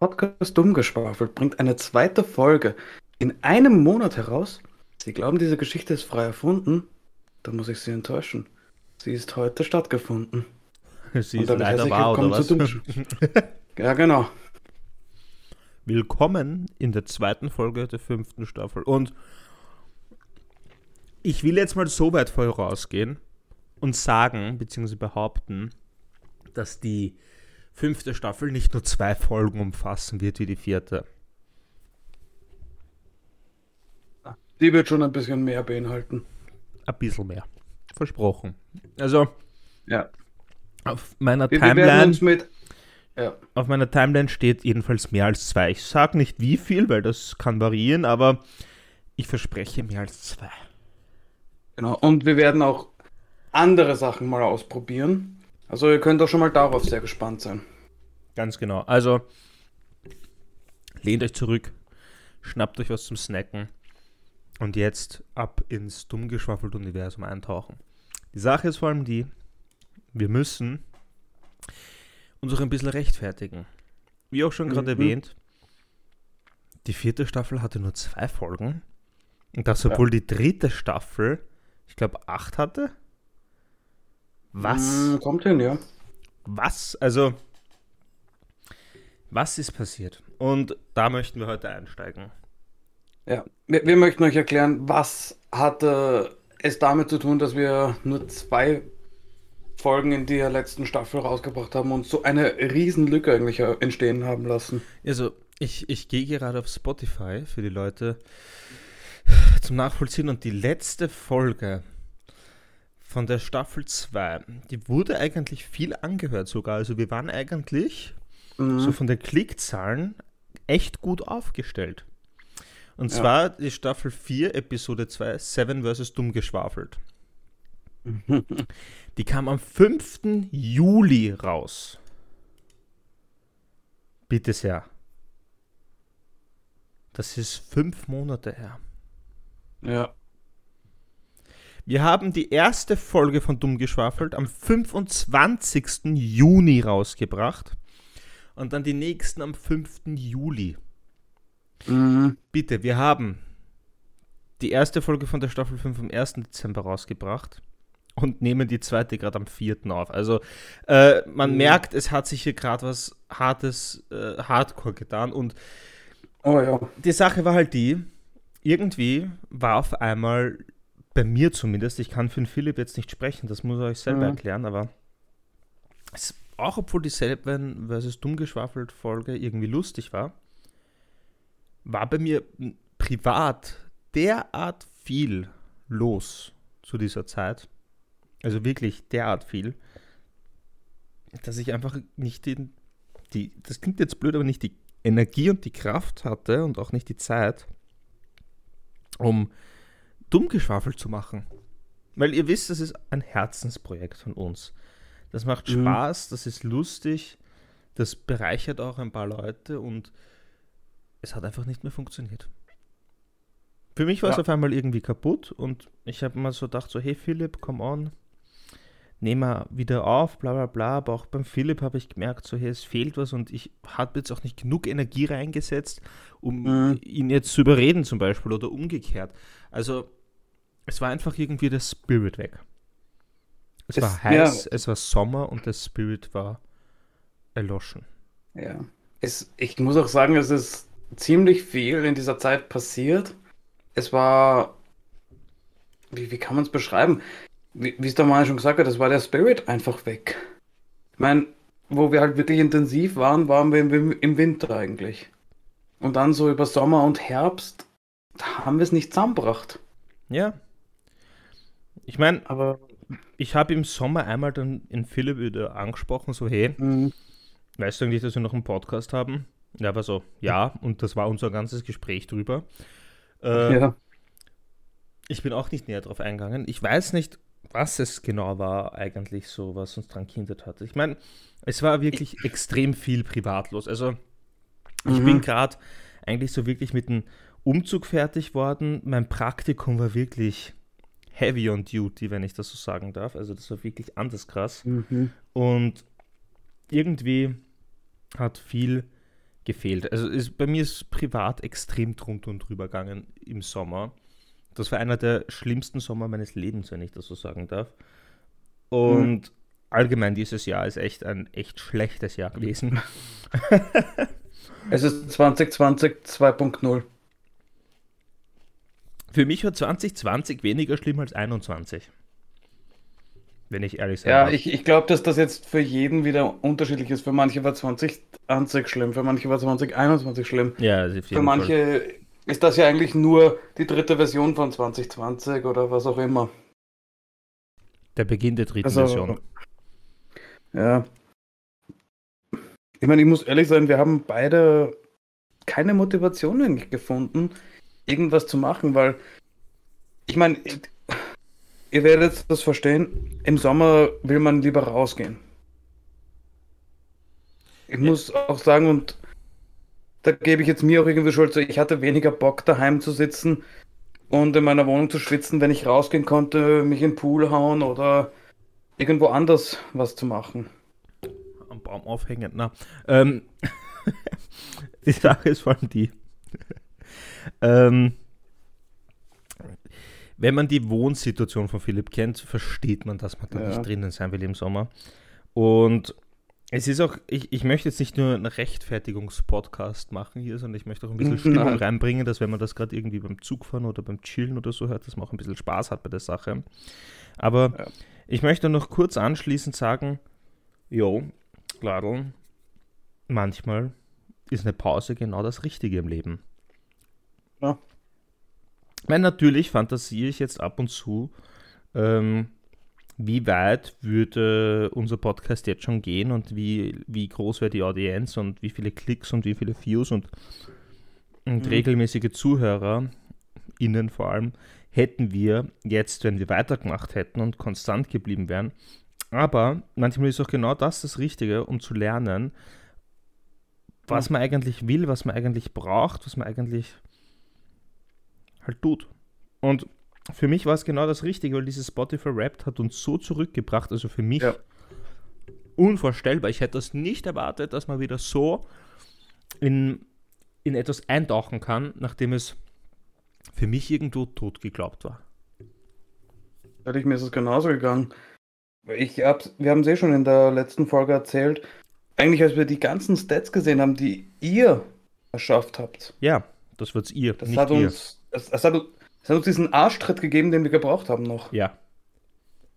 Podcast Dummgeschwafelt bringt eine zweite Folge in einem Monat heraus. Sie glauben, diese Geschichte ist frei erfunden? Dann muss ich Sie enttäuschen. Sie ist heute stattgefunden. Sie ist leider wahr, oder was? ja, genau. Willkommen in der zweiten Folge der fünften Staffel. Und ich will jetzt mal so weit vorausgehen und sagen, beziehungsweise behaupten, dass die fünfte Staffel nicht nur zwei Folgen umfassen wird wie die vierte. Die wird schon ein bisschen mehr beinhalten. Ein bisschen mehr. Versprochen. Also, ja. auf meiner Wir, Timeline. mit, ja. Auf meiner Timeline steht jedenfalls mehr als zwei. Ich sage nicht wie viel, weil das kann variieren, aber ich verspreche mehr als zwei. Genau. Und wir werden auch andere Sachen mal ausprobieren. Also ihr könnt auch schon mal darauf sehr gespannt sein. Ganz genau. Also lehnt euch zurück, schnappt euch was zum Snacken und jetzt ab ins dumm geschwaffelte Universum eintauchen. Die Sache ist vor allem die, wir müssen uns auch ein bisschen rechtfertigen. Wie auch schon gerade mhm. erwähnt, die vierte Staffel hatte nur zwei Folgen. Und das, obwohl ja. die dritte Staffel, ich glaube, acht hatte. Was? Mm, kommt hin, ja. Was? Also, was ist passiert? Und da möchten wir heute einsteigen. Ja, wir, wir möchten euch erklären, was hatte es damit zu tun, dass wir nur zwei Folgen in der letzten Staffel rausgebracht haben und so eine Riesenlücke eigentlich entstehen haben lassen. Also, ich, ich gehe gerade auf Spotify für die Leute zum Nachvollziehen und die letzte Folge von der Staffel 2, die wurde eigentlich viel angehört sogar. Also wir waren eigentlich mhm. so von den Klickzahlen echt gut aufgestellt. Und ja. zwar die Staffel 4, Episode 2, Seven vs. Dumm geschwafelt. die kam am 5. Juli raus. Bitte sehr. Das ist fünf Monate her. Ja. Wir haben die erste Folge von Dumm geschwafelt am 25. Juni rausgebracht und dann die nächsten am 5. Juli. Mhm. Bitte, wir haben die erste Folge von der Staffel 5 am 1. Dezember rausgebracht und nehmen die zweite gerade am 4. auf. Also äh, man mhm. merkt, es hat sich hier gerade was hartes, äh, Hardcore getan und oh, ja. die Sache war halt die, irgendwie war auf einmal bei mir zumindest, ich kann für den Philipp jetzt nicht sprechen, das muss er euch selber mhm. erklären, aber es, auch obwohl die Selben versus Dummgeschwafelt Folge irgendwie lustig war, war bei mir privat derart viel los zu dieser Zeit, also wirklich derart viel, dass ich einfach nicht den, die, das klingt jetzt blöd, aber nicht die Energie und die Kraft hatte und auch nicht die Zeit, um Dummgeschwafel zu machen. Weil ihr wisst, das ist ein Herzensprojekt von uns. Das macht mhm. Spaß, das ist lustig, das bereichert auch ein paar Leute und es hat einfach nicht mehr funktioniert. Für mich war ja. es auf einmal irgendwie kaputt und ich habe mal so gedacht, so, hey Philipp, come on, nehmen wir wieder auf, bla bla bla. Aber auch beim Philipp habe ich gemerkt, so, hey, es fehlt was und ich habe jetzt auch nicht genug Energie reingesetzt, um mhm. ihn jetzt zu überreden zum Beispiel oder umgekehrt. Also es war einfach irgendwie der Spirit weg. Es, es war heiß, ja. es war Sommer und der Spirit war erloschen. Ja. Es, ich muss auch sagen, es ist ziemlich viel in dieser Zeit passiert. Es war. Wie, wie kann man es beschreiben? Wie, wie es der Mann schon gesagt hat, es war der Spirit einfach weg. Ich meine, wo wir halt wirklich intensiv waren, waren wir im, im Winter eigentlich. Und dann so über Sommer und Herbst haben wir es nicht zusammengebracht. Ja, ich meine, aber ich habe im Sommer einmal dann in Philipp wieder angesprochen, so hey, mhm. weißt du eigentlich, dass wir noch einen Podcast haben? Er war so, ja, und das war unser ganzes Gespräch drüber. Äh, ja. Ich bin auch nicht näher drauf eingegangen. Ich weiß nicht, was es genau war eigentlich so, was uns dran kindert hat. Ich meine, es war wirklich ich, extrem viel privatlos. Also ich mhm. bin gerade eigentlich so wirklich mit dem Umzug fertig worden. Mein Praktikum war wirklich heavy on duty, wenn ich das so sagen darf. Also das war wirklich anders krass. Mhm. Und irgendwie hat viel gefehlt. Also ist, bei mir ist privat extrem drunter und drüber gegangen im Sommer. Das war einer der schlimmsten Sommer meines Lebens, wenn ich das so sagen darf. Und mhm. allgemein dieses Jahr ist echt ein echt schlechtes Jahr gewesen. es ist 2020 2.0. Für mich war 2020 weniger schlimm als 21 wenn ich ehrlich sage. Ja, ich, ich glaube, dass das jetzt für jeden wieder unterschiedlich ist. Für manche war 2020 schlimm, für manche war 2021 schlimm. Ja, für manche Fall. ist das ja eigentlich nur die dritte Version von 2020 oder was auch immer. Der Beginn der dritten also, Version. Ja. Ich meine, ich muss ehrlich sein, wir haben beide keine Motivation eigentlich gefunden, irgendwas zu machen, weil ich meine, ihr werdet das verstehen, im Sommer will man lieber rausgehen. Ich ja. muss auch sagen, und da gebe ich jetzt mir auch irgendwie Schuld, ich hatte weniger Bock daheim zu sitzen und in meiner Wohnung zu schwitzen, wenn ich rausgehen konnte, mich in den Pool hauen oder irgendwo anders was zu machen. Am Baum aufhängen, na. Ähm, die Sache ist vor allem die. Ähm, wenn man die Wohnsituation von Philipp kennt, versteht man, dass man da ja. nicht drinnen sein will im Sommer. Und es ist auch, ich, ich möchte jetzt nicht nur einen Rechtfertigungspodcast machen hier, sondern ich möchte auch ein bisschen Stimmung reinbringen, dass wenn man das gerade irgendwie beim Zugfahren oder beim Chillen oder so hört, dass man auch ein bisschen Spaß hat bei der Sache. Aber ja. ich möchte noch kurz anschließend sagen, jo, Gladl, manchmal ist eine Pause genau das Richtige im Leben. Ja. Weil natürlich fantasiere ich jetzt ab und zu, ähm, wie weit würde unser Podcast jetzt schon gehen und wie, wie groß wäre die Audienz und wie viele Klicks und wie viele Views und, und mhm. regelmäßige Zuhörer, innen vor allem, hätten wir jetzt, wenn wir weitergemacht hätten und konstant geblieben wären. Aber manchmal ist auch genau das das Richtige, um zu lernen, was man eigentlich will, was man eigentlich braucht, was man eigentlich halt tut. Und für mich war es genau das Richtige, weil dieses Spotify Wrapped hat uns so zurückgebracht. Also für mich ja. unvorstellbar. Ich hätte das nicht erwartet, dass man wieder so in, in etwas eintauchen kann, nachdem es für mich irgendwo tot geglaubt war. Ehrlich, mir ist es genauso gegangen. Ich hab, wir haben es eh schon in der letzten Folge erzählt. Eigentlich, als wir die ganzen Stats gesehen haben, die ihr erschafft habt. Ja, das wird's ihr. Das hat ihr. uns es, es, hat, es, hat, uns diesen Arschtritt gegeben, den wir gebraucht haben noch. Ja.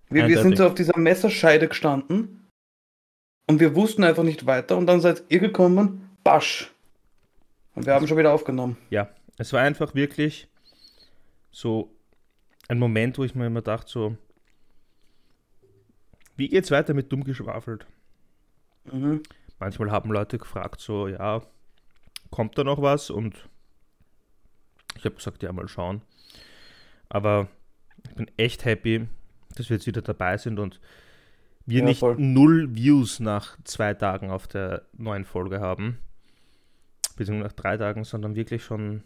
Wir, wir sind so auf dieser Messerscheide gestanden und wir wussten einfach nicht weiter und dann seid ihr gekommen, basch. Und wir haben schon wieder aufgenommen. Ja, es war einfach wirklich so ein Moment, wo ich mir immer dachte, so, wie geht's weiter mit dumm geschwafelt? Mhm. Manchmal haben Leute gefragt, so, ja, kommt da noch was? Und ich habe gesagt, ja, mal schauen. Aber ich bin echt happy, dass wir jetzt wieder dabei sind und wir ja, nicht voll. null Views nach zwei Tagen auf der neuen Folge haben. Beziehungsweise nach drei Tagen, sondern wirklich schon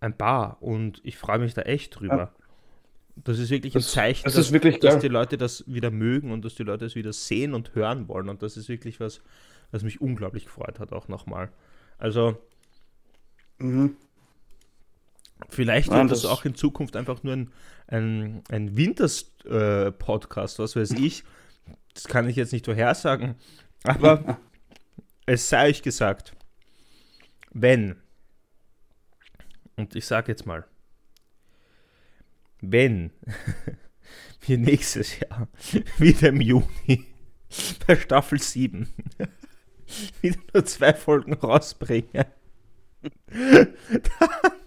ein paar. Und ich freue mich da echt drüber. Ja. Das ist wirklich das, ein Zeichen, das dass, wirklich dass die Leute das wieder mögen und dass die Leute es wieder sehen und hören wollen. Und das ist wirklich was, was mich unglaublich gefreut hat, auch nochmal. Also, mhm. Vielleicht wird das, auch in Zukunft einfach nur ein, ein, ein Winters-Podcast, äh, was weiß ich. Das kann ich jetzt nicht vorhersagen. Aber es sei euch gesagt, wenn, und ich sage jetzt mal, wenn wir nächstes Jahr wieder im Juni bei Staffel 7 wieder nur zwei Folgen rausbringen, dann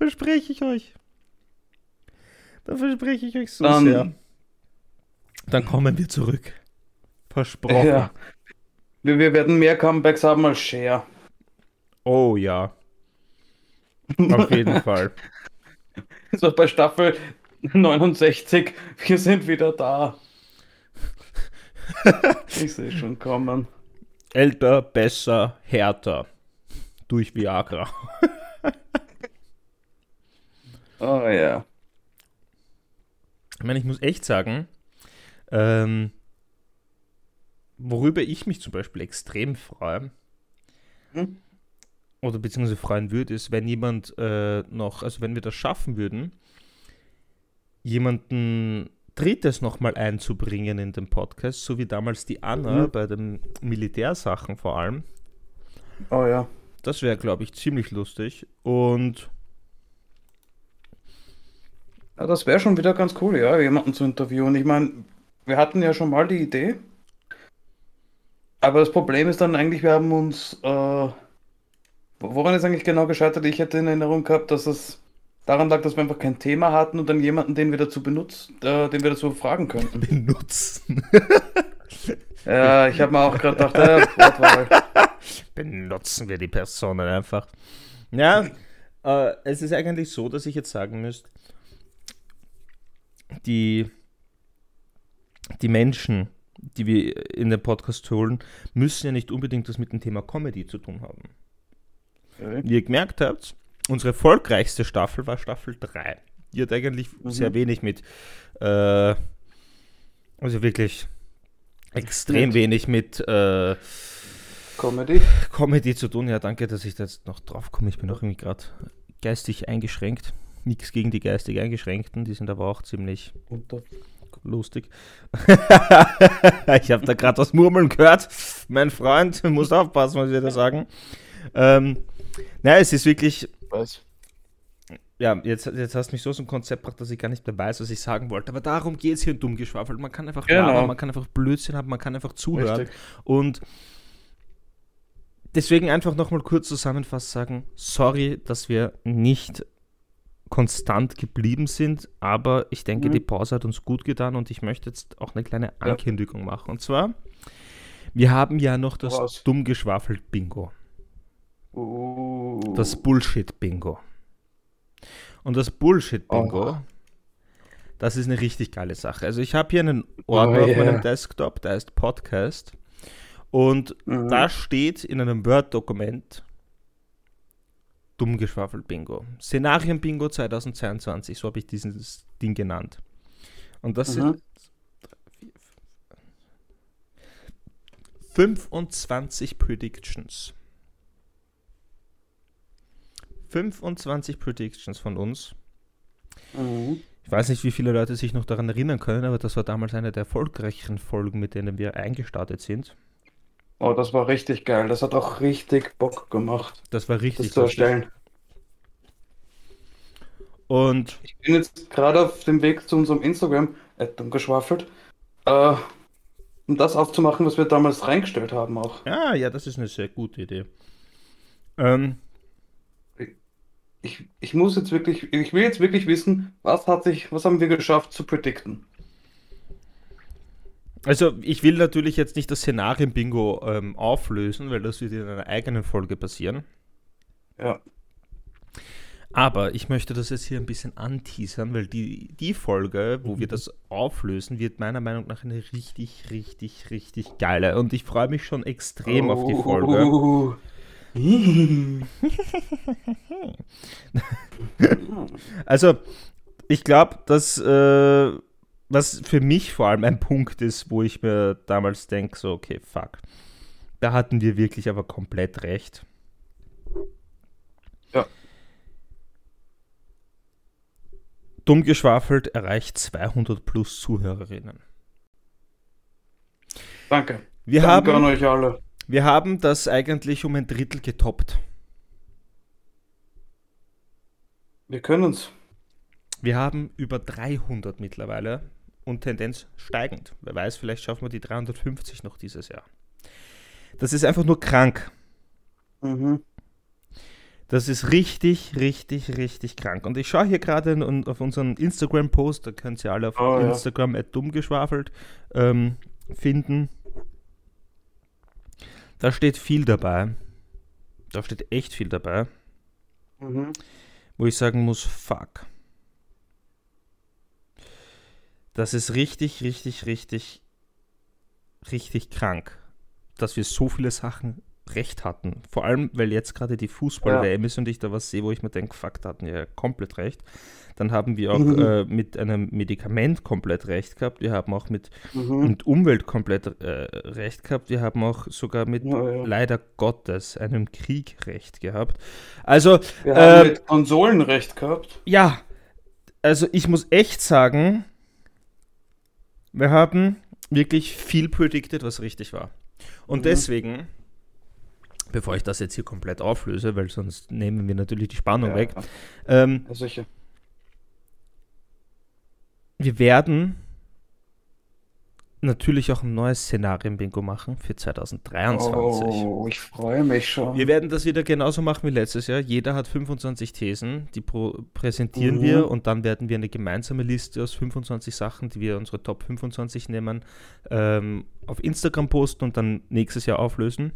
Verspreche ich euch. Da verspreche ich euch so um, sehr. Dann kommen wir zurück. Versprochen. Ja. Wir, wir werden mehr Comebacks haben als Share. Oh ja. Auf jeden Fall. So bei Staffel 69. Wir sind wieder da. ich sehe schon kommen. Älter, besser, härter. Durch Viagra. Oh ja. Ich meine, ich muss echt sagen, ähm, worüber ich mich zum Beispiel extrem freue, hm? oder beziehungsweise freuen würde, ist, wenn jemand äh, noch, also wenn wir das schaffen würden, jemanden Drittes nochmal einzubringen in den Podcast, so wie damals die Anna mhm. bei den Militärsachen vor allem. Oh ja. Das wäre, glaube ich, ziemlich lustig. Und. Ja, das wäre schon wieder ganz cool, ja, jemanden zu interviewen. Ich meine, wir hatten ja schon mal die Idee. Aber das Problem ist dann eigentlich, wir haben uns. Äh, woran ist eigentlich genau gescheitert? Ich hätte in Erinnerung gehabt, dass es daran lag, dass wir einfach kein Thema hatten und dann jemanden, den wir dazu benutzen, äh, den wir dazu fragen könnten. Benutzen. ja, ich habe mir auch gerade gedacht, äh, Wortwahl. Benutzen wir die Personen einfach. Ja, äh, es ist eigentlich so, dass ich jetzt sagen müsste, die, die Menschen, die wir in den Podcast holen, müssen ja nicht unbedingt was mit dem Thema Comedy zu tun haben. Okay. Wie ihr gemerkt habt, unsere erfolgreichste Staffel war Staffel 3. Die hat eigentlich mhm. sehr wenig mit, äh, also wirklich extrem wenig mit äh, Comedy. Comedy zu tun. Ja, danke, dass ich da jetzt noch drauf komme. Ich bin auch irgendwie gerade geistig eingeschränkt. Nichts gegen die geistig Eingeschränkten, die sind aber auch ziemlich Unter. lustig. ich habe da gerade was Murmeln gehört. Mein Freund, muss aufpassen, was wir da sagen. Ähm, naja, es ist wirklich weiß. Ja, jetzt, jetzt hast du mich so zum Konzept gebracht, dass ich gar nicht mehr weiß, was ich sagen wollte. Aber darum geht es hier in Dummgeschwafelt. Man kann einfach genau. labern, man kann einfach Blödsinn haben, man kann einfach zuhören. Richtig. Und deswegen einfach nochmal kurz zusammenfassend sagen, sorry, dass wir nicht konstant geblieben sind, aber ich denke, mhm. die Pause hat uns gut getan und ich möchte jetzt auch eine kleine Ankündigung ja. machen. Und zwar, wir haben ja noch das Dummgeschwafelt-Bingo. Uh. Das Bullshit-Bingo. Und das Bullshit-Bingo, oh. das ist eine richtig geile Sache. Also ich habe hier einen Ordner oh, yeah. auf meinem Desktop, der heißt Podcast. Und mhm. da steht in einem Word-Dokument Dummgeschwafel-Bingo. Szenarien-Bingo 2022, so habe ich dieses Ding genannt. Und das mhm. sind 25 Predictions. 25 Predictions von uns. Mhm. Ich weiß nicht, wie viele Leute sich noch daran erinnern können, aber das war damals eine der erfolgreicheren Folgen, mit denen wir eingestartet sind. Oh, das war richtig geil. Das hat auch richtig Bock gemacht. Das war richtig das zu erstellen. Und ich bin jetzt gerade auf dem Weg zu unserem Instagram, äh, geschwafelt, äh, um das aufzumachen, was wir damals reingestellt haben auch. Ja, ja, das ist eine sehr gute Idee. Ähm, ich, ich muss jetzt wirklich, ich will jetzt wirklich wissen, was hat sich, was haben wir geschafft zu predikten? Also ich will natürlich jetzt nicht das Szenarien-Bingo ähm, auflösen, weil das wird in einer eigenen Folge passieren. Ja. Aber ich möchte das jetzt hier ein bisschen anteasern, weil die, die Folge, wo mhm. wir das auflösen, wird meiner Meinung nach eine richtig, richtig, richtig geile. Und ich freue mich schon extrem oh. auf die Folge. Oh. also, ich glaube, dass äh, was für mich vor allem ein Punkt ist, wo ich mir damals denke, so, okay, fuck. Da hatten wir wirklich aber komplett recht. Ja. Dumm geschwafelt erreicht 200 plus Zuhörerinnen. Danke. Wir Danke haben, an euch alle. Wir haben das eigentlich um ein Drittel getoppt. Wir können es. Wir haben über 300 mittlerweile und Tendenz steigend. Wer weiß, vielleicht schaffen wir die 350 noch dieses Jahr. Das ist einfach nur krank. Mhm. Das ist richtig, richtig, richtig krank. Und ich schaue hier gerade auf unseren Instagram-Post, da könnt ihr alle auf oh, Instagram ja. dummgeschwafelt ähm, finden. Da steht viel dabei. Da steht echt viel dabei. Mhm. Wo ich sagen muss, fuck. Das ist richtig, richtig, richtig, richtig krank, dass wir so viele Sachen recht hatten. Vor allem, weil jetzt gerade die Fußball-WM ist und ich da was sehe, wo ich mir denke, fuck, da hatten ja komplett recht. Dann haben wir auch Mhm. äh, mit einem Medikament komplett recht gehabt. Wir haben auch mit, Mhm. mit Umwelt komplett äh, recht gehabt. Wir haben auch sogar mit Ja, ja. leider Gottes einem Krieg recht gehabt. Also, Wir haben ähm, mit Konsolen recht gehabt. ja, also ich muss echt sagen, wir haben wirklich viel predicted, was richtig war. Und Mhm. deswegen, bevor ich das jetzt hier komplett auflöse, weil sonst nehmen wir natürlich die Spannung Ja, weg, ähm, ja, sicher. wir werden natürlich auch ein neues Szenarien-Bingo machen für 2023. Oh, ich freue mich schon. Wir werden das wieder genauso machen wie letztes Jahr. Jeder hat 25 Thesen, die präsentieren Mhm. wir und dann werden wir eine gemeinsame Liste aus 25 Sachen, die wir unsere Top 25 nehmen, ähm, auf Instagram posten und dann nächstes Jahr auflösen.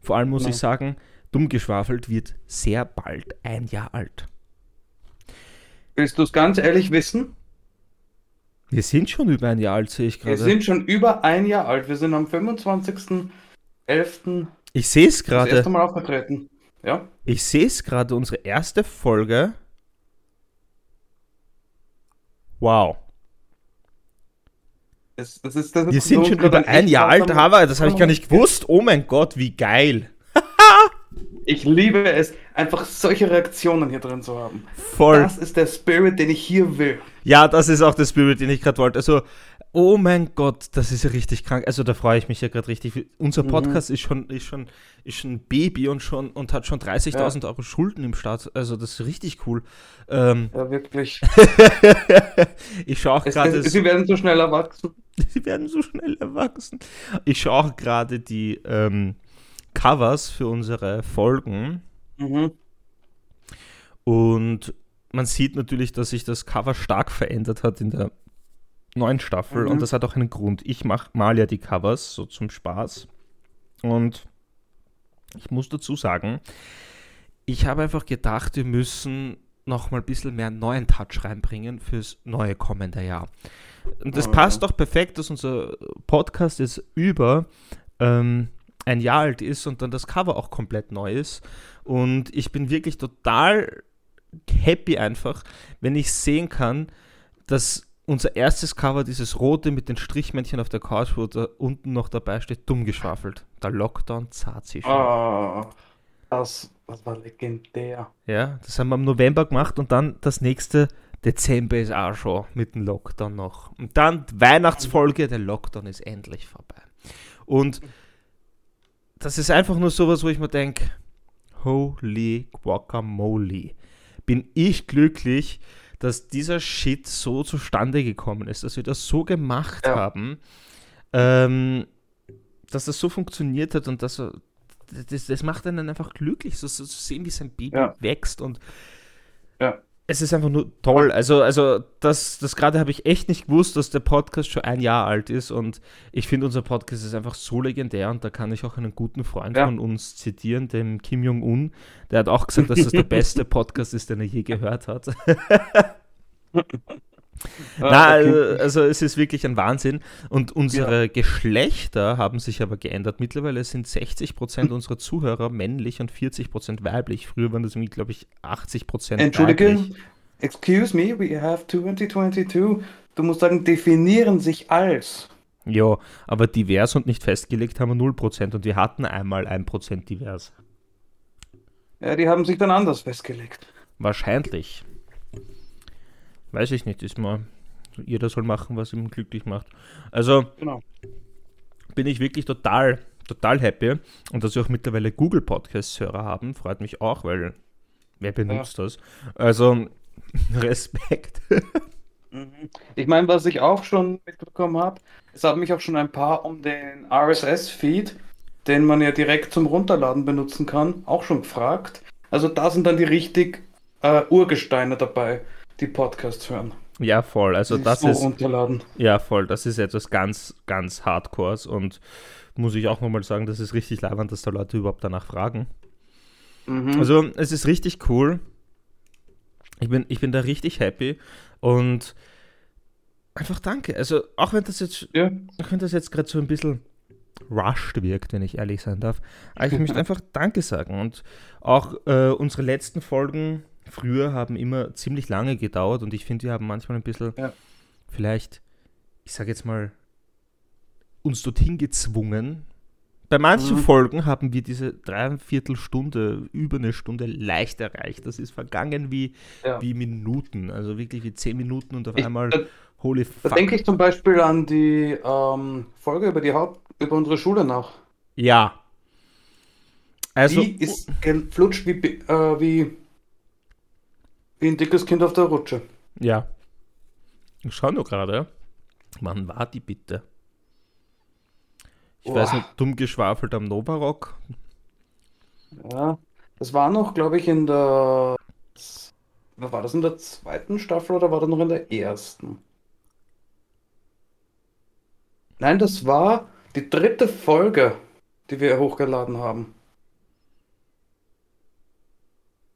Vor allem muss Genau. ich sagen, dumm geschwafelt wird sehr bald ein Jahr alt. Willst du es ganz ehrlich wissen? Wir sind schon über ein Jahr alt, sehe ich Wir gerade. sind schon über ein Jahr alt. Wir sind am 25.11. Ich sehe es das erste gerade. Mal aufgetreten. Ja? Ich sehe es gerade, unsere erste Folge. Wow. Das, das ist, das Wir sind schon gerade über ein Jahr alt, aber das habe ich gar nicht gewusst. Oh mein Gott, wie geil. Ich liebe es, einfach solche Reaktionen hier drin zu haben. Voll. Das ist der Spirit, den ich hier will. Ja, das ist auch der Spirit, den ich gerade wollte. Also, oh mein Gott, das ist ja richtig krank. Also, da freue ich mich ja gerade richtig. Unser Mhm. Podcast ist schon, ist schon, ist schon ein Baby und schon und hat schon 30.000 Euro Schulden im Start. Also, das ist richtig cool. Ähm, Ja, wirklich. ich schaue auch gerade. sie werden so schnell erwachsen. Sie werden so schnell erwachsen. Ich schaue auch gerade die ähm, Covers für unsere Folgen Mhm. und man sieht natürlich, dass sich das Cover stark verändert hat in der neuen Staffel Mhm. und das hat auch einen Grund. Ich mach, mal ja die Covers so zum Spaß und ich muss dazu sagen, ich habe einfach gedacht, wir müssen noch mal ein bisschen mehr neuen Touch reinbringen fürs neue kommende Jahr. Und das Oh, passt ja. doch perfekt, dass unser Podcast jetzt über ähm, ein Jahr alt ist und dann das Cover auch komplett neu ist. Und ich bin wirklich total happy einfach, wenn ich sehen kann, dass unser erstes Cover, dieses rote mit den Strichmännchen auf der Couch, wo da unten noch dabei steht, dumm geschwafelt. Der Lockdown zahlt sich schon. Ah, das, das war legendär. Ja, das haben wir im November gemacht und dann das nächste Dezember ist auch schon mit dem Lockdown noch. Und dann Weihnachtsfolge, der Lockdown ist endlich vorbei. Und das ist einfach nur sowas, wo ich mir denke, holy guacamole. Bin ich glücklich, dass dieser Shit so zustande gekommen ist, dass wir das so gemacht Ja. haben, ähm, dass das so funktioniert hat und dass das, das macht einen einfach glücklich, so, so zu sehen, wie sein Baby Ja. wächst und Ja. Es ist einfach nur toll. Also, also das, das gerade habe ich echt nicht gewusst, dass der Podcast schon ein Jahr alt ist und ich finde, unser Podcast ist einfach so legendär und da kann ich auch einen guten Freund Ja. von uns zitieren, dem Kim Jong-un. Der hat auch gesagt, dass das der beste Podcast ist, den er je gehört hat. Ah, Na, okay. also, also es ist wirklich ein Wahnsinn. Und unsere Geschlechter haben sich aber geändert. Mittlerweile sind 60% unserer Zuhörer männlich und 40% weiblich. Früher waren das irgendwie, glaube ich, 80% Entschuldige, weiblich. excuse me, we have 2022. Du musst sagen, definieren sich als. Ja, aber divers und nicht festgelegt haben wir 0% und wir hatten einmal 1% divers. Ja, die haben sich dann anders festgelegt. Wahrscheinlich. Weiß ich nicht, ist mal. Jeder soll machen, was ihm glücklich macht. Also Genau. bin ich wirklich total, total happy. Und dass wir auch mittlerweile Google Podcasts-Hörer haben, freut mich auch, weil wer benutzt das? Also Respekt. Mhm. Ich meine, was ich auch schon mitbekommen habe, es haben mich auch schon ein paar um den RSS-Feed, den man ja direkt zum Runterladen benutzen kann, auch schon gefragt. Also da sind dann die richtig äh, Urgesteine dabei, die Podcasts hören. Ja, voll. Also Die das so ist, runterladen. ja voll, das ist etwas ganz, ganz Hardcores und muss ich auch nochmal sagen, das ist richtig leibend, dass da Leute überhaupt danach fragen. Mhm. Also es ist richtig cool. Ich bin, ich bin da richtig happy und einfach danke. Also auch wenn das jetzt, ja. auch wenn das jetzt gerade so ein bisschen rushed wirkt, wenn ich ehrlich sein darf. Aber ich möchte einfach Danke sagen. Und auch äh, unsere letzten Folgen früher haben immer ziemlich lange gedauert und ich finde, wir haben manchmal ein bisschen ja. vielleicht, ich sage jetzt mal, uns dorthin gezwungen. Bei manchen mhm. Folgen haben wir diese Dreiviertelstunde, über eine Stunde leicht erreicht. Das ist vergangen wie, ja. wie Minuten, also wirklich wie zehn Minuten und auf ich, einmal äh, holy fuck. Da denke ich zum Beispiel an die ähm, Folge über die Haupt, über unsere Schule nach. Ja. Also, die ist geflutscht wie, äh, wie wie ein dickes Kind auf der Rutsche. Ja. Ich schau nur gerade. Wann war die bitte? Ich oh. weiß nicht, dumm geschwafelt am Novarock. Ja, das war noch, glaube ich, in der. War das in der zweiten Staffel oder war das noch in der ersten? Nein, das war die dritte Folge, die wir hochgeladen haben.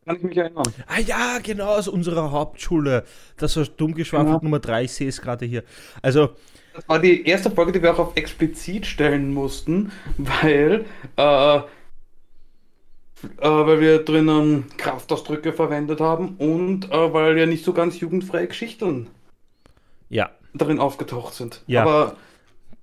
Kann ich mich erinnern. Ah ja, genau, aus unserer Hauptschule. Das war dumm geschwafelt genau. Nummer 3, ich sehe es gerade hier. Also. Das war die erste Folge, die wir auch auf explizit stellen mussten, weil, äh, äh, weil wir drinnen Kraftausdrücke verwendet haben und äh, weil ja nicht so ganz jugendfreie Geschichten ja. darin aufgetaucht sind. Ja. Aber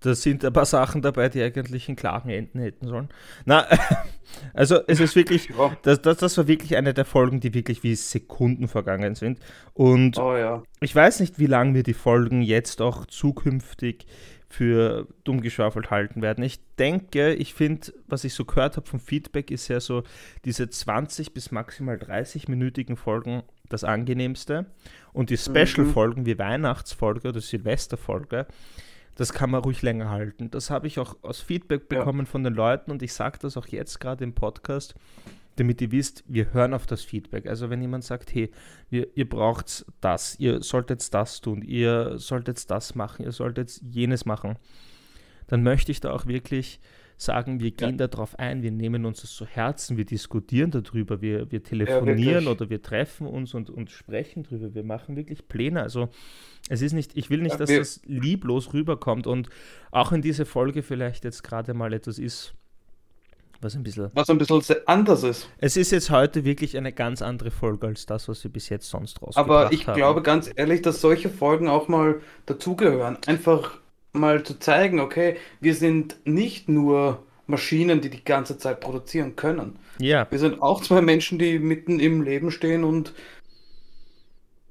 da sind ein paar Sachen dabei, die eigentlich in klaren Enden hätten sollen. Na, also es ist wirklich, ja. das, das, das war wirklich eine der Folgen, die wirklich wie Sekunden vergangen sind. Und oh, ja. ich weiß nicht, wie lange wir die Folgen jetzt auch zukünftig für dumm geschwafelt halten werden. Ich denke, ich finde, was ich so gehört habe vom Feedback, ist ja so diese 20 bis maximal 30-minütigen Folgen das angenehmste. Und die mhm. Special-Folgen wie Weihnachtsfolge oder Silvesterfolge, das kann man ruhig länger halten. Das habe ich auch aus Feedback bekommen ja. von den Leuten und ich sage das auch jetzt gerade im Podcast, damit ihr wisst, wir hören auf das Feedback. Also wenn jemand sagt, hey, ihr, ihr braucht das, ihr solltet das tun, ihr solltet das machen, ihr solltet jenes machen, dann möchte ich da auch wirklich sagen, wir gehen ja. darauf ein, wir nehmen uns das zu Herzen, wir diskutieren darüber, wir, wir telefonieren ja, oder wir treffen uns und, und sprechen darüber, wir machen wirklich Pläne. Also es ist nicht, ich will nicht, dass das lieblos rüberkommt und auch in diese Folge vielleicht jetzt gerade mal etwas ist, was ein bisschen. Was ein bisschen anders ist. Es ist jetzt heute wirklich eine ganz andere Folge als das, was wir bis jetzt sonst rausgebracht haben. Aber ich haben. glaube ganz ehrlich, dass solche Folgen auch mal dazugehören. Einfach mal zu zeigen, okay, wir sind nicht nur Maschinen, die die ganze Zeit produzieren können. Ja. Wir sind auch zwei Menschen, die mitten im Leben stehen und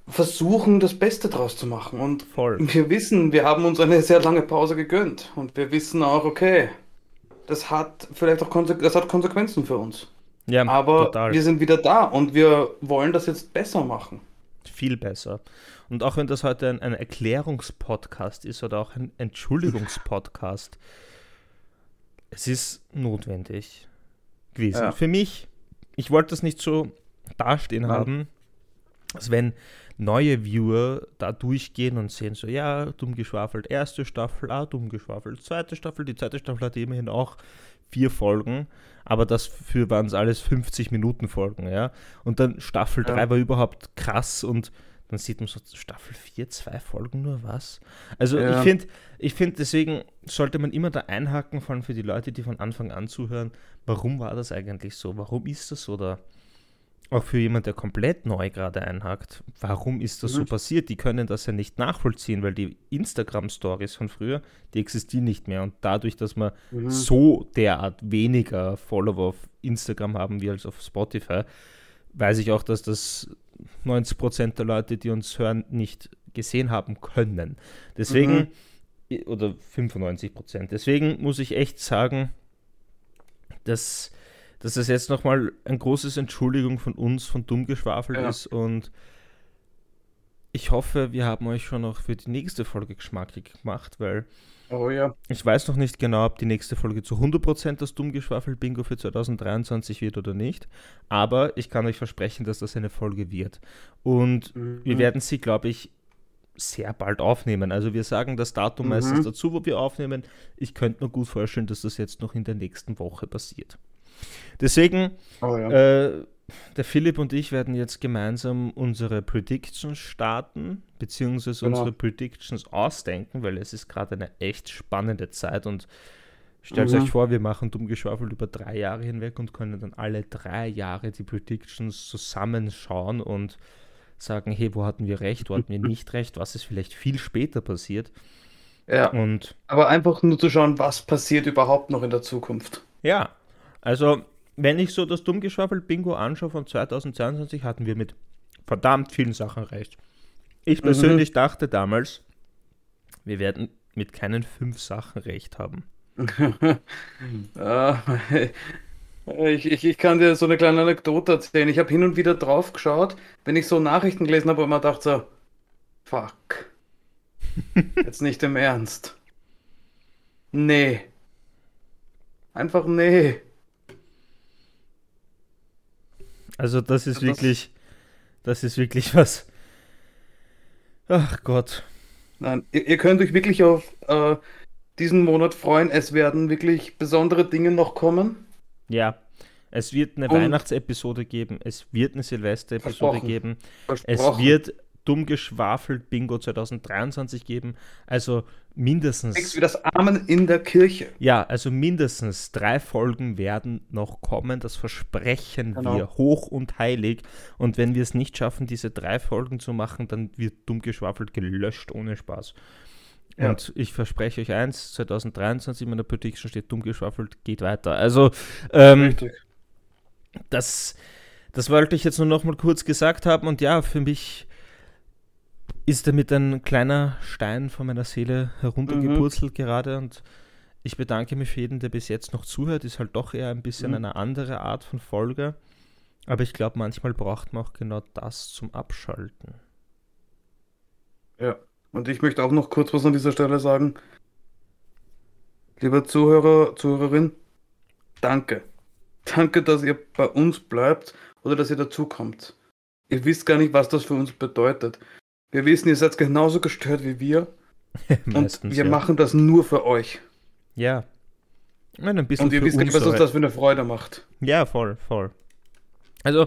versuchen, das Beste draus zu machen. Und Voll. wir wissen, wir haben uns eine sehr lange Pause gegönnt. Und wir wissen auch, okay, das hat vielleicht auch Konse das hat Konsequenzen für uns. Ja, aber total. wir sind wieder da und wir wollen das jetzt besser machen. Viel besser. Und auch wenn das heute ein, ein Erklärungspodcast ist oder auch ein Entschuldigungspodcast, es ist notwendig gewesen. Ja. Für mich, ich wollte das nicht so dastehen Nein. haben, als wenn neue Viewer da durchgehen und sehen so, ja, dumm geschwafelt, erste Staffel, ah, dumm geschwafelt, zweite Staffel, die zweite Staffel hat immerhin auch vier Folgen, aber dafür waren es alles 50 Minuten Folgen, ja. Und dann Staffel 3 ja. war überhaupt krass und dann sieht man so Staffel 4, zwei Folgen nur was. Also ja. ich finde, ich find, deswegen sollte man immer da einhaken, vor allem für die Leute, die von Anfang an zuhören, warum war das eigentlich so? Warum ist das so? Oder auch für jemand, der komplett neu gerade einhakt, warum ist das mhm. so passiert? Die können das ja nicht nachvollziehen, weil die Instagram-Stories von früher, die existieren nicht mehr. Und dadurch, dass wir mhm. so derart weniger Follower auf Instagram haben wie als auf Spotify, weiß ich auch, dass das 90% der Leute, die uns hören, nicht gesehen haben können. Deswegen, mhm. oder 95%. Deswegen muss ich echt sagen, dass, dass das jetzt nochmal ein großes Entschuldigung von uns, von Dummgeschwafel ja. ist und ich hoffe, wir haben euch schon noch für die nächste Folge geschmackig gemacht, weil Oh ja. Ich weiß noch nicht genau, ob die nächste Folge zu 100% das Dummgeschwafel-Bingo für 2023 wird oder nicht. Aber ich kann euch versprechen, dass das eine Folge wird. Und mhm. wir werden sie, glaube ich, sehr bald aufnehmen. Also wir sagen das Datum mhm. meistens dazu, wo wir aufnehmen. Ich könnte mir gut vorstellen, dass das jetzt noch in der nächsten Woche passiert. Deswegen oh ja. äh, der Philipp und ich werden jetzt gemeinsam unsere Predictions starten, beziehungsweise genau. unsere Predictions ausdenken, weil es ist gerade eine echt spannende Zeit und Stellt Mhm. euch vor, wir machen dumm geschwafelt über drei Jahre hinweg und können dann alle drei Jahre die Predictions zusammenschauen und sagen, hey, wo hatten wir recht, wo hatten wir nicht recht, was ist vielleicht viel später passiert. Ja, Und aber einfach nur zu schauen, was passiert überhaupt noch in der Zukunft. ja, also wenn ich so das Dummgeschwafelt-Bingo anschaue von 2022, hatten wir mit verdammt vielen Sachen recht. Ich persönlich dachte damals, wir werden mit keinen fünf Sachen recht haben. Ah, ich, ich, ich kann dir so eine kleine Anekdote erzählen. Ich habe hin und wieder drauf geschaut, wenn ich so Nachrichten gelesen habe und immer dachte so, fuck. Jetzt nicht im Ernst. Nee. Einfach nee. Also das ist Das- wirklich, das ist wirklich was. Ach Gott. Nein, ihr, ihr könnt euch wirklich auf äh, diesen Monat freuen. Es werden wirklich besondere Dinge noch kommen. Ja, es wird eine Und- Weihnachtsepisode geben, es wird eine Silvesterepisode Versprochen. geben, es Versprochen. wird dumm geschwafelt Bingo 2023 geben. Also mindestens. Nichts wie das Amen in der Kirche. Ja, also mindestens drei Folgen werden noch kommen. Das versprechen Genau. wir hoch und heilig. Und wenn wir es nicht schaffen, diese drei Folgen zu machen, dann wird dumm geschwafelt gelöscht ohne Spaß. Ja. Und ich verspreche euch eins, 2023 in meiner Prediction steht dumm geschwafelt, geht weiter. Also, ähm, das, das wollte ich jetzt nur noch mal kurz gesagt haben. Und ja, für mich ist damit ein kleiner Stein von meiner Seele heruntergepurzelt gerade. Und ich bedanke mich für jeden, der bis jetzt noch zuhört. Ist halt doch eher ein bisschen Mhm. eine andere Art von Folge. Aber ich glaube, manchmal braucht man auch genau das zum Abschalten. Ja, und ich möchte auch noch kurz was an dieser Stelle sagen. Lieber Zuhörer, Zuhörerin, danke. Danke, dass ihr bei uns bleibt oder dass ihr dazukommt. Ihr wisst gar nicht, was das für uns bedeutet. Wir wissen, ihr seid genauso gestört wie wir und wir ja. machen das nur für euch. Ja. Ein bisschen Und ihr wisst gar nicht, was uns das für eine Freude macht. Ja, voll, voll. Also,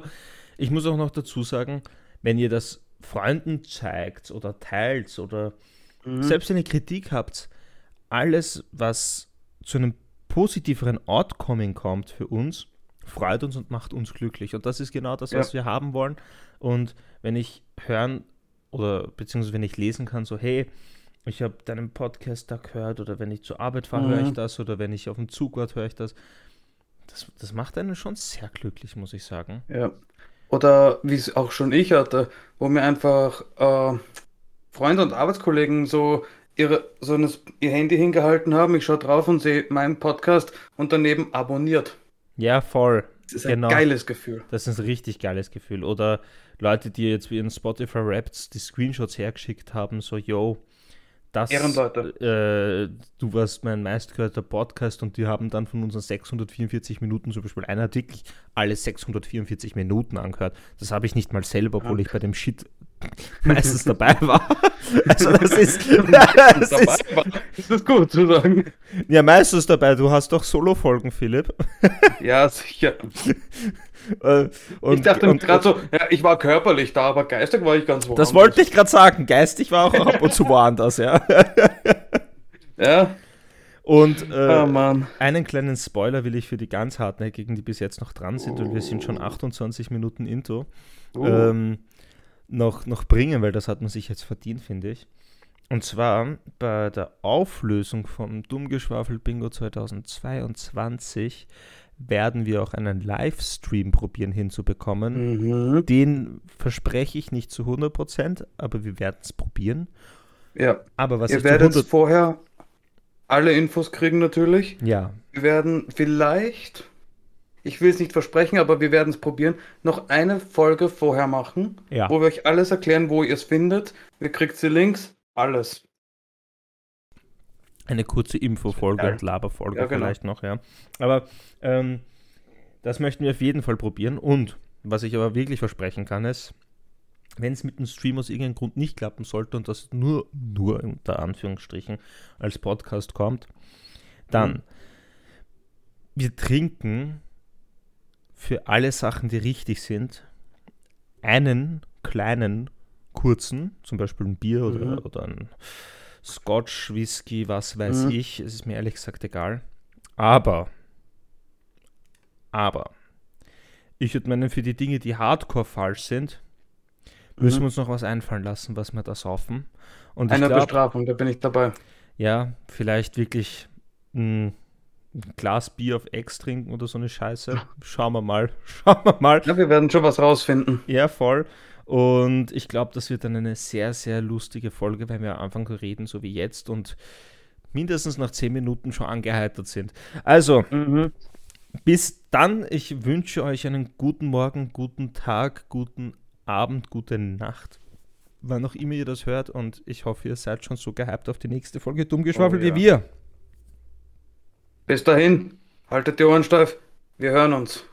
ich muss auch noch dazu sagen, wenn ihr das Freunden zeigt oder teilt oder Mhm. selbst ihr Kritik habt, alles, was zu einem positiveren Outcoming kommt für uns, freut uns und macht uns glücklich. Und das ist genau das, was wir haben wollen. Und wenn ich hören oder beziehungsweise wenn ich lesen kann, so, hey, ich habe deinen Podcast da gehört oder wenn ich zur Arbeit fahre, höre ich Mhm. das oder wenn ich auf dem Zug warte, höre ich das. das. Das macht einen schon sehr glücklich, muss ich sagen. Ja. Oder wie es auch schon ich hatte, wo mir einfach äh, Freunde und Arbeitskollegen so ihre so ein, ihr Handy hingehalten haben, ich schaue drauf und sehe meinen Podcast und daneben abonniert. Ja, voll. Das ist Genau. ein geiles Gefühl. Das ist ein richtig geiles Gefühl. Oder Leute, die jetzt wie in Spotify Raps die Screenshots hergeschickt haben, so, yo, das, äh, du warst mein meistgehörter Podcast und die haben dann von unseren 644 Minuten zum Beispiel einen Artikel alle 644 Minuten angehört. Das habe ich nicht mal selber, obwohl ich bei dem Shit meistens dabei war. Also das ist, das Dabei ist war. Das ist gut zu sagen. ja meistens dabei. Du hast doch Solo-Folgen, Philipp. Ja, sicher. Äh, und, ich dachte gerade so, ja, ich war körperlich da, aber geistig war ich ganz woanders. Das wollte ich gerade sagen. Geistig war auch ab und zu woanders, ja. Ja, Und oh äh, Mann. einen kleinen Spoiler will ich für die ganz hartnäckigen, die bis jetzt noch dran sind, und wir sind schon 28 Minuten into, Uh. ähm, noch, noch bringen, weil das hat man sich jetzt verdient, finde ich. Und zwar bei der Auflösung vom Dummgeschwafelt Bingo 2022 werden wir auch einen Livestream probieren hinzubekommen. Mhm. Den verspreche ich nicht zu 100%, aber wir werden es probieren. Ja, Aber was ihr werdet 100 vorher alle Infos kriegen natürlich. Ja, Wir werden vielleicht, ich will es nicht versprechen, aber wir werden es probieren, noch eine Folge vorher machen, ja. wo wir euch alles erklären, wo ihr es findet. Ihr kriegt die Links, alles. Eine kurze Infofolge und Laberfolge Ja, genau. vielleicht noch, ja. Aber ähm, das möchten wir auf jeden Fall probieren. Und was ich aber wirklich versprechen kann, ist, wenn es mit dem Stream aus irgendeinem Grund nicht klappen sollte und das nur, nur unter Anführungsstrichen als Podcast kommt, dann Mhm. wir trinken für alle Sachen, die richtig sind, einen kleinen, kurzen, zum Beispiel ein Bier oder, Mhm. oder ein Scotch, Whisky, was weiß Mhm. ich, es ist mir ehrlich gesagt egal. Aber, aber, ich würde meinen, für die Dinge, die hardcore falsch sind, müssen Mhm. wir uns noch was einfallen lassen, was wir da saufen. Und Eine glaube, Bestrafung, da bin ich dabei. ja, vielleicht wirklich ein Glas Bier auf Ex trinken oder so eine Scheiße. Schauen wir mal. Schauen wir mal. Ja, wir werden schon was rausfinden. Ja, voll. Und ich glaube, das wird dann eine sehr, sehr lustige Folge, wenn wir anfangen zu reden, so wie jetzt und mindestens nach 10 Minuten schon angeheitert sind. Also, Mhm. bis dann. Ich wünsche euch einen guten Morgen, guten Tag, guten Abend, gute Nacht. Wann auch immer ihr das hört. Und ich hoffe, ihr seid schon so gehypt auf die nächste Folge Dummgeschwafel Oh, ja. wie wir. Bis dahin, haltet die Ohren steif. Wir hören uns.